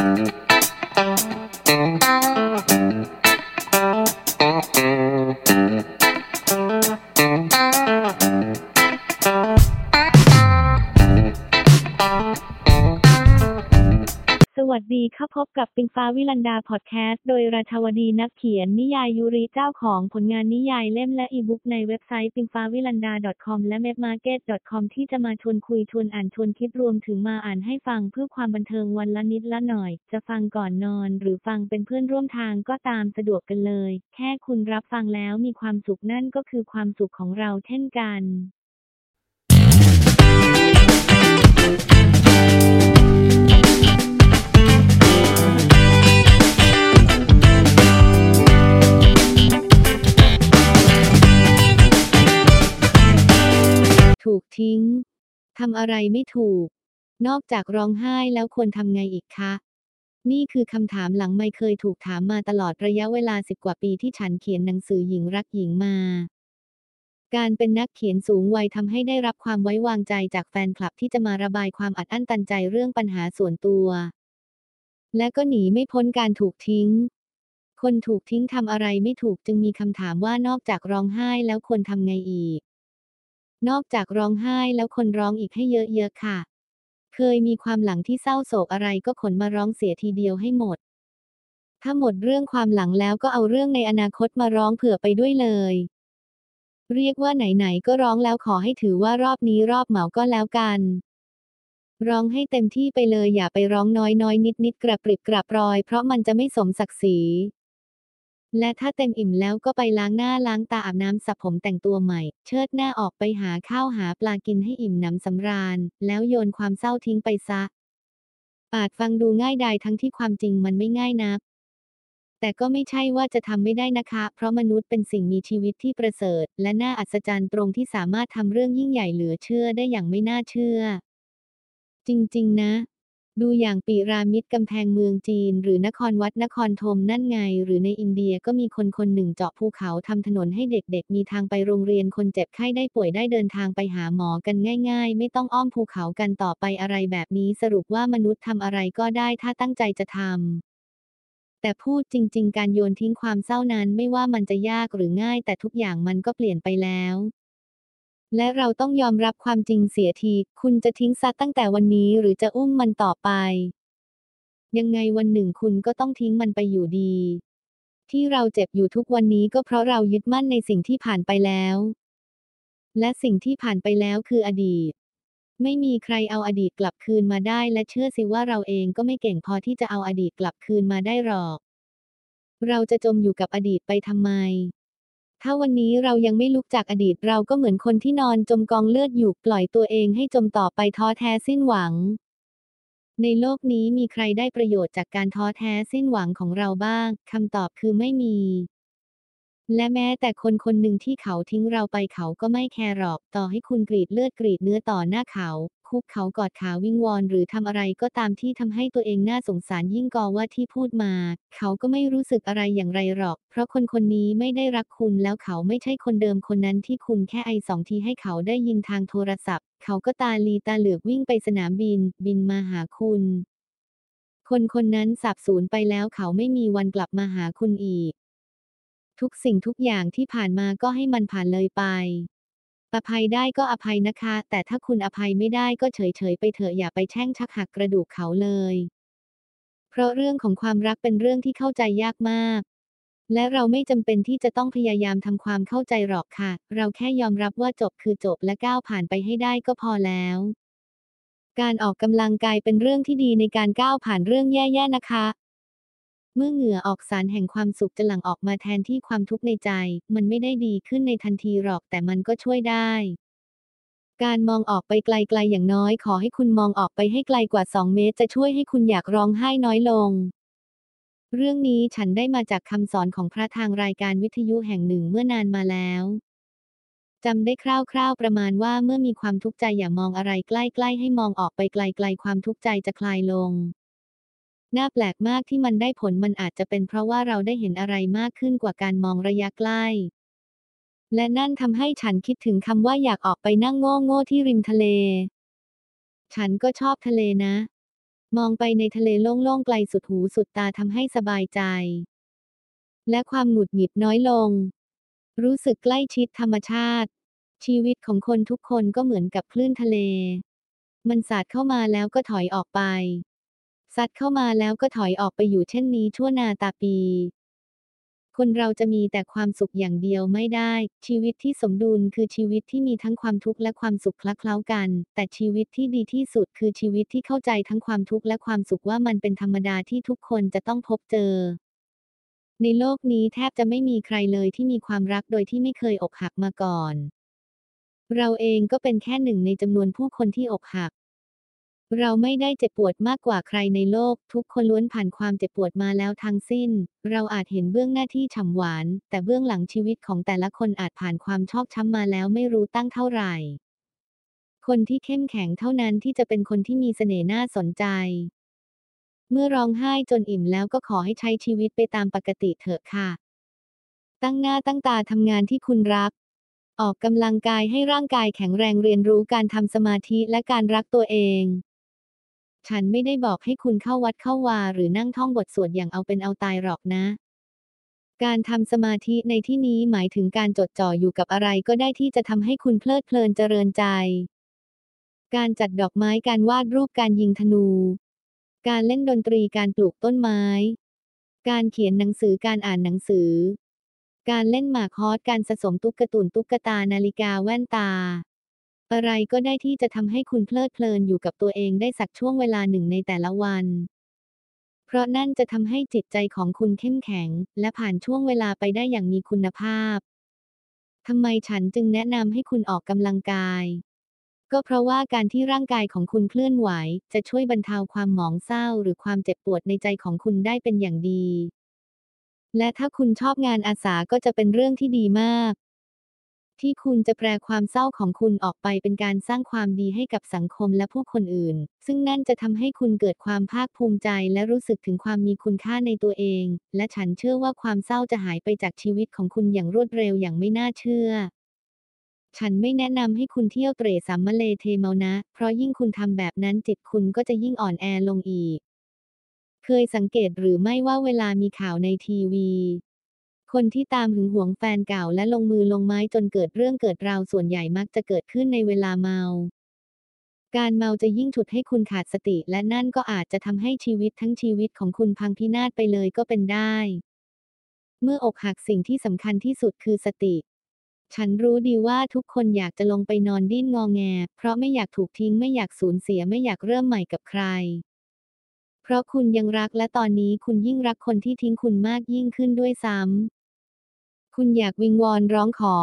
ส วัสดีค่ะพบกับปิงฟ้าวิลันดาพอดแคสต์โดยราชวดีนักเขียนนิยายยูริเจ้าของผลงานนิยายเล่มและอีบุ๊กในเว็บไซต์ p i n g f a v i l a n d a com และ mapmarket.com ที่จะมาชวนคุยชวนอ่านชวนคิดรวมถึงมาอ่านให้ฟังเพื่อความบันเทิงวันละนิดละหน่อย จะฟังก่อนนอน หรือฟังเป็นเพื่อนร่วมทางก็ตามสะดวกกันเลย แค่คุณรับฟังแล้วมีความสุขนั่นก็คือความสุขของเราเช่นกัน ทำอะไรไม่ถูก นอกจากร้องไห้แล้วควรทำไงอีกคะ นี่คือคำถามหลังไม่เคยถูกถามมาตลอดระยะเวลาสิบกว่าปีที่ฉันเขียนหนังสือหญิงรักหญิงมา การเป็นนักเขียนสูงวัยทำให้ได้รับความไว้วางใจจากแฟนคลับที่จะมาระบายความอัดอั้นตันใจเรื่องปัญหาส่วนตัว และก็หนีไม่พ้นการถูกทิ้งคนถูกทิ้งทำอะไรไม่ถูกจึงมีคำถามว่านอกจากร้องไห้แล้วควรทำไงอีก นอกจากร้องไห้แล้วคนร้องอีกให้เยอะๆค่ะ เคยมีความหลังที่เศร้าโศกอะไรก็ขนมาร้องเสียทีเดียวให้หมด ถ้าหมดเรื่องความหลังแล้วก็เอาเรื่องในอนาคตมาร้องเผื่อไปด้วยเลย เรียกว่าไหนๆก็ร้องแล้วขอให้ถือว่ารอบนี้รอบเหมาก็แล้วกัน ร้องให้เต็มที่ไปเลยอย่าไปร้องน้อยน้อยนิดนิดๆกระปริบกระปรอย เพราะมันจะไม่สมศักดิ์ศรี และถ้าเต็มอิ่มแล้วก็ไปล้างหน้าล้างตาอาบน้ำสระผมแต่งตัวใหม่ เชิดหน้าออกไปหาข้าวหาปลากินให้อิ่มหนำสำราญ แล้วโยนความเศร้าทิ้งไปซะ อาจฟังดูง่ายดายทั้งที่ความจริงมันไม่ง่ายนัก แต่ก็ไม่ใช่ว่าจะทำไม่ได้นะคะ เพราะมนุษย์เป็นสิ่งมีชีวิตที่ประเสริฐ และน่าอัศจรรย์ตรงที่สามารถทำเรื่องยิ่งใหญ่เหลือเชื่อได้อย่างไม่น่าเชื่อ จริง ๆ นะ ดูอย่างปีรามิดกำแพงเมืองจีน หรือนครวัดนครธมนั่นไง หรือในอินเดียก็มีคนคนหนึ่งเจาะภูเขาทำถนนให้เด็กๆ มีทางไปโรงเรียนคนเจ็บไข้ได้ป่วยได้เดินทางไปหาหมอกันง่าย ๆ ไม่ต้องอ้อมภูเขากันต่อไปอะไรแบบนี้สรุปว่ามนุษย์ทำอะไรก็ได้ถ้าตั้งใจจะทำแต่พูดจริง ๆ การโยนทิ้งความเศร้านั้นไม่ว่ามันจะยากหรือง่าย แต่ทุกอย่างมันก็เปลี่ยนไปแล้ว และเราต้องยอมรับความจริงเสียที คุณจะทิ้งซะตั้งแต่วันนี้หรือจะอุ้มมันต่อไป ยังไงวันหนึ่งคุณก็ต้องทิ้งมันไปอยู่ดี ที่เราเจ็บอยู่ทุกวันนี้ก็เพราะเรายึดมั่นในสิ่งที่ผ่านไปแล้ว และสิ่งที่ผ่านไปแล้วคืออดีต ไม่มีใครเอาอดีตกลับคืนมาได้ และเชื่อสิว่าเราเองก็ไม่เก่งพอที่จะเอาอดีตกลับคืนมาได้หรอก เราจะจมอยู่กับอดีตไปทำไม ถ้าวันนี้เรายังไม่ลุกจากอดีตเราก็เหมือนคนที่นอนจมกองเลือดอยู่ปล่อยตัวเองให้จมต่อไปท้อแท้สิ้นหวัง ในโลกนี้มีใครได้ประโยชน์จากการท้อแท้สิ้นหวังของเราบ้างคำตอบคือไม่มี และแม้แต่คนคนหนึ่งที่เขาทิ้งเราไปเขาก็ไม่แคร์หรอกต่อให้คุณกรีดเลือดกรีดเนื้อต่อหน้าเขา คุกเขากอดขาวิงวอนหรือทำอะไรก็ตามที่ทำให้ตัวเองน่าสงสารยิ่งกอว่าที่พูดมา เขาก็ไม่รู้สึกอะไรอย่างไรหรอก เพราะคนคนนี้ไม่ได้รักคุณแล้วเขาไม่ใช่คนเดิมคนนั้นที่คุณแค่ไอสองทีให้เขาได้ยินทางโทรศัพท์ เขาก็ตาลีตาเหลือกวิ่งไปสนามบิน บินมาหาคุณ คนคนนั้นสับสูญไปแล้วเขาไม่มีวันกลับมาหาคุณอีก ทุกสิ่งทุกอย่างที่ผ่านมาก็ให้มันผ่านเลยไป อภัยได้ก็อภัยนะคะ แต่ถ้าคุณอภัยไม่ได้ก็เฉยๆไปเถอะอย่าไปแช่งชักหักกระดูกเขาเลย เพราะเรื่องของความรักเป็นเรื่องที่เข้าใจยากมาก และเราไม่จำเป็นที่จะต้องพยายามทำความเข้าใจหรอกค่ะ เราแค่ยอมรับว่าจบคือจบและก้าวผ่านไปให้ได้ก็พอแล้ว การออกกำลังกายเป็นเรื่องที่ดีในการก้าวผ่านเรื่องแย่ๆนะคะ เมื่อเหงื่อออกสารแห่งความสุขจะหลั่งออกมาแทนที่ความทุกข์ในใจ มันไม่ได้ดีขึ้นในทันทีหรอกแต่มันก็ช่วยได้ การมองออกไปไกลๆอย่างน้อยขอให้คุณมองออกไปให้ไกลกว่า 2 เมตร จะช่วยให้คุณอยากร้องไห้น้อยลง เรื่องนี้ฉันได้มาจากคำสอนของพระทางรายการวิทยุแห่งหนึ่งเมื่อนานมาแล้วจำได้คร่าวๆประมาณว่าเมื่อมีความทุกข์ใจอย่ามองอะไรใกล้ๆให้มองออกไปไกลๆความทุกข์ใจจะคลายลง น่าแปลกมากที่มันได้ผลมันอาจจะเป็นเพราะว่าเราได้เห็นอะไรมากขึ้นกว่าการมองระยะใกล้ และนั่นทำให้ฉันคิดถึงคำว่าอยากออกไปนั่งโง่โง่ๆที่ริมทะเล ฉันก็ชอบทะเลนะ มองไปในทะเลโล่งๆไกลสุดหูสุดตาทำให้สบายใจ และความหงุดหงิดน้อยลง รู้สึกใกล้ชิดธรรมชาติ ชีวิตของคนทุกคนก็เหมือนกับคลื่นทะเล มันสาดเข้ามาแล้วก็ถอยออกไป ซัดเข้ามาแล้วก็ถอยออกไปอยู่เช่นนี้ชั่วนาตาปี คนเราจะมีแต่ความสุขอย่างเดียวไม่ได้ ชีวิตที่สมดุลคือชีวิตที่มีทั้งความทุกข์และความสุขคละเคล้ากัน แต่ชีวิตที่ดีที่สุดคือชีวิตที่เข้าใจทั้งความทุกข์และความสุขว่ามันเป็นธรรมดาที่ทุกคนจะต้องพบเจอในโลกนี้แทบจะไม่มีใครเลยที่มีความรักโดยที่ไม่เคยอกหักมาก่อน เราเองก็เป็นแค่หนึ่งในจำนวนผู้คนที่อกหัก เราไม่ได้เจ็บปวดมากกว่าใครในโลก ทุกคนล้วนผ่านความเจ็บปวดมาแล้วทั้งสิ้น เราอาจเห็นเบื้องหน้าที่ฉ่ำหวาน แต่เบื้องหลังชีวิตของแต่ละคนอาจผ่านความชอกช้ำมาแล้วไม่รู้ตั้งเท่าไหร่ คนที่เข้มแข็งเท่านั้นที่จะเป็นคนที่มีเสน่ห์น่าสนใจ เมื่อร้องไห้จนอิ่มแล้วก็ขอให้ใช้ชีวิตไปตามปกติเถอะค่ะ ตั้งหน้าตั้งตาทำงานที่คุณรักออกกำลังกายให้ร่างกายแข็งแรงเรียนรู้การทำสมาธิและการรักตัวเอง ฉันไม่ได้บอกให้คุณเข้าวัดเข้าวาหรือนั่งท่องบทสวดอย่างเอาเป็นเอาตายหรอกนะ การทำสมาธิในที่นี้หมายถึงการจดจ่ออยู่กับอะไรก็ได้ที่จะทำให้คุณเพลิดเพลินเจริญใจ การจัดดอกไม้การวาดรูปการยิงธนู การเล่นดนตรีการปลูกต้นไม้ การเขียนหนังสือการอ่านหนังสือ การเล่นหมากฮอสการสะสมตุ๊กตุนตุ๊กตานาฬิกาแว่นตา อะไรก็ได้ที่จะทำให้คุณเพลิดเพลินอยู่กับตัวเองได้สักช่วงเวลาหนึ่งในแต่ละวัน เพราะนั่นจะทำให้จิตใจของคุณเข้มแข็ง และผ่านช่วงเวลาไปได้อย่างมีคุณภาพทำไมฉันจึงแนะนำให้คุณออกกำลังกาย ก็เพราะว่าการที่ร่างกายของคุณเคลื่อนไหว จะช่วยบรรเทาความหมองเศร้า หรือความเจ็บปวดในใจของคุณได้เป็นอย่างดี และถ้าคุณชอบงานอาสาก็จะเป็นเรื่องที่ดีมาก ที่คุณจะแปลความเศร้าของคุณออกไปเป็นการสร้างความดีให้กับสังคมและผู้คนอื่น ซึ่งนั่นจะทำให้คุณเกิดความภาคภูมิใจและรู้สึกถึงความมีคุณค่าในตัวเอง และฉันเชื่อว่าความเศร้าจะหายไปจากชีวิตของคุณอย่างรวดเร็วอย่างไม่น่าเชื่อฉันไม่แนะนำให้คุณเที่ยวเตร่สัมมะเลเทเมานะ เพราะยิ่งคุณทำแบบนั้นจิตคุณก็จะยิ่งอ่อนแอลงอีก เคยสังเกตหรือไม่ว่าเวลามีข่าวในทีวี คนที่ตามหึงหวงแฟนเก่าและลงมือลงไม้จนเกิดเรื่องเกิดราวส่วนใหญ่มักจะเกิดขึ้นในเวลาเมา การเมาจะยิ่งฉุดให้คุณขาดสติ และนั่นก็อาจจะทำให้ชีวิตทั้งชีวิตของคุณพังพินาศไปเลยก็เป็นได้ เมื่ออกหักสิ่งที่สำคัญที่สุดคือสติ ฉันรู้ดีว่าทุกคนอยากจะลงไปนอนดิ้นงอแง เพราะไม่อยากถูกทิ้งไม่อยากสูญเสียไม่อยากเริ่มใหม่กับใครเพราะคุณยังรักและตอนนี้คุณยิ่งรักคนที่ทิ้งคุณมากยิ่งขึ้นด้วยซ้ำ คุณอยากวิงวอนร้องขอ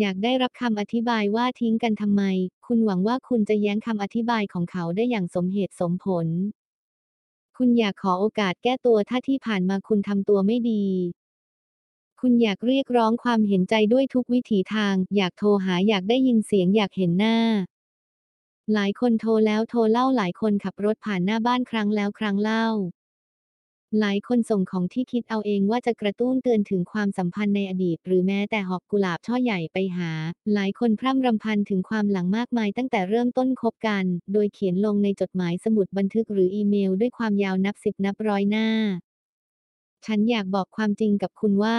อยากได้รับคำอธิบายว่าทิ้งกันทำไม คุณหวังว่าคุณจะแย้งคำอธิบายของเขาได้อย่างสมเหตุสมผล คุณอยากขอโอกาสแก้ตัวถ้าที่ผ่านมาคุณทำตัวไม่ดี คุณอยากเรียกร้องความเห็นใจด้วยทุกวิถีทาง อยากโทรหาอยากได้ยินเสียงอยากเห็นหน้าหลายคนโทรแล้วโทรเล่าหลายคนขับรถผ่านหน้าบ้านครั้งแล้วครั้งเล่า หลายคนส่งของที่คิดเอาเองว่าจะกระตุ้นเตือนถึงความสัมพันธ์ในอดีต หรือแม้แต่หอบกุหลาบช่อใหญ่ไปหา หลายคนพร่ำรำพันถึงความหลังมากมายตั้งแต่เริ่มต้นคบกัน โดยเขียนลงในจดหมายสมุดบันทึกหรืออีเมลด้วยความยาวนับสิบนับร้อยหน้า ฉันอยากบอกความจริงกับคุณว่า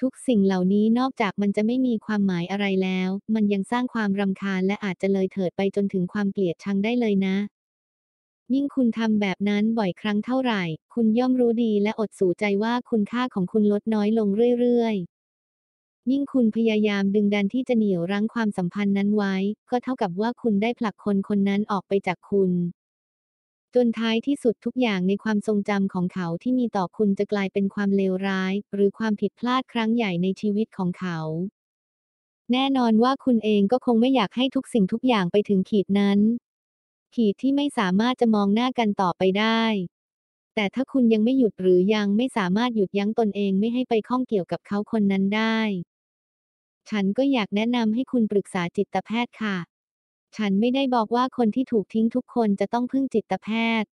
ทุกสิ่งเหล่านี้นอกจากมันจะไม่มีความหมายอะไรแล้ว มันยังสร้างความรำคาญและอาจจะเลยเถิดไปจนถึงความเกลียดชังได้เลยนะ ยิ่งคุณทำแบบนั้นบ่อยครั้งเท่าไหร่ คุณย่อมรู้ดีและอดสูใจว่าคุณค่าของคุณลดน้อยลงเรื่อยๆ ยิ่งคุณพยายามดึงดันที่จะเหนี่ยวรั้งความสัมพันธ์นั้นไว้ ก็เท่ากับว่าคุณได้ผลักคนคนนั้นออกไปจากคุณ จนท้ายที่สุดทุกอย่างในความทรงจำของเขาที่มีต่อคุณจะกลายเป็นความเลวร้าย หรือความผิดพลาดครั้งใหญ่ในชีวิตของเขาแน่นอนว่าคุณเองก็คงไม่อยากให้ทุกสิ่งทุกอย่างไปถึงขีดนั้น ขีดที่ไม่สามารถจะมองหน้ากันต่อไปได้ แต่ถ้าคุณยังไม่หยุดหรือยังไม่สามารถหยุดยั้งตนเองไม่ให้ไปข้องเกี่ยวกับเขาคนนั้นได้ ฉันก็อยากแนะนำให้คุณปรึกษาจิตแพทย์ค่ะ ฉันไม่ได้บอกว่าคนที่ถูกทิ้งทุกคนจะต้องพึ่งจิตแพทย์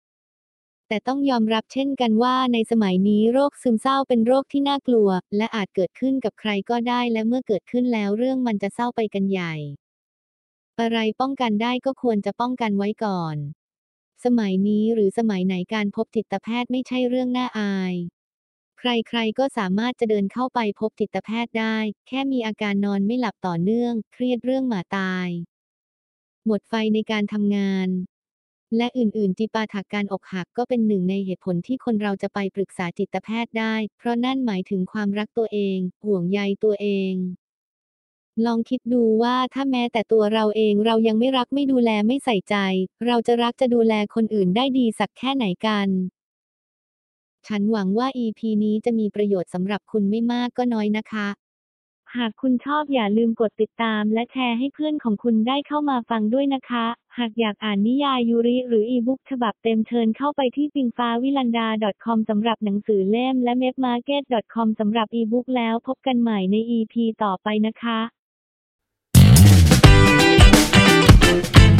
แต่ต้องยอมรับเช่นกันว่าในสมัยนี้โรคซึมเศร้าเป็นโรคที่น่ากลัว และอาจเกิดขึ้นกับใครก็ได้และเมื่อเกิดขึ้นแล้วเรื่องมันจะเศร้าไปกันใหญ่ อะไรป้องกันได้ก็ควรจะป้องกันไว้ก่อน สมัยนี้หรือสมัยไหนการพบจิตแพทย์ไม่ใช่เรื่องน่าอาย ใครๆก็สามารถจะเดินเข้าไปพบจิตแพทย์ได้ แค่มีอาการนอนไม่หลับต่อเนื่อง เครียดเรื่องหมาตาย หมดไฟในการทำงาน และอื่นๆจิปาถกการอกหักก็เป็นหนึ่งในเหตุผลที่คนเราจะไปปรึกษาจิตแพทย์ได้ เพราะนั่นหมายถึงความรักตัวเอง ห่วงใยตัวเอง ลองคิดดูว่าถ้าแม้แต่ตัวเราเองเรายังไม่รักไม่ดูแลไม่ใส่ใจ เราจะรักจะดูแลคนอื่นได้ดีสักแค่ไหนกัน ฉันหวังว่า EP นี้จะมีประโยชน์สำหรับคุณไม่มากก็น้อยนะคะ หากคุณชอบอย่าลืมกดติดตามและแชร์ให้เพื่อนของคุณได้เข้ามาฟังด้วยนะคะ หากอยากอ่านนิยายยูริหรืออีบุ๊กฉบับเต็มเชิญเข้าไปที่ปิงฟ้าวิลันดา .com สำหรับหนังสือเล่มและ m e p m a r k e t com สำหรับอีบุ๊กแล้วพบกันใหม่ใน EP ต่อไปนะคะ Thank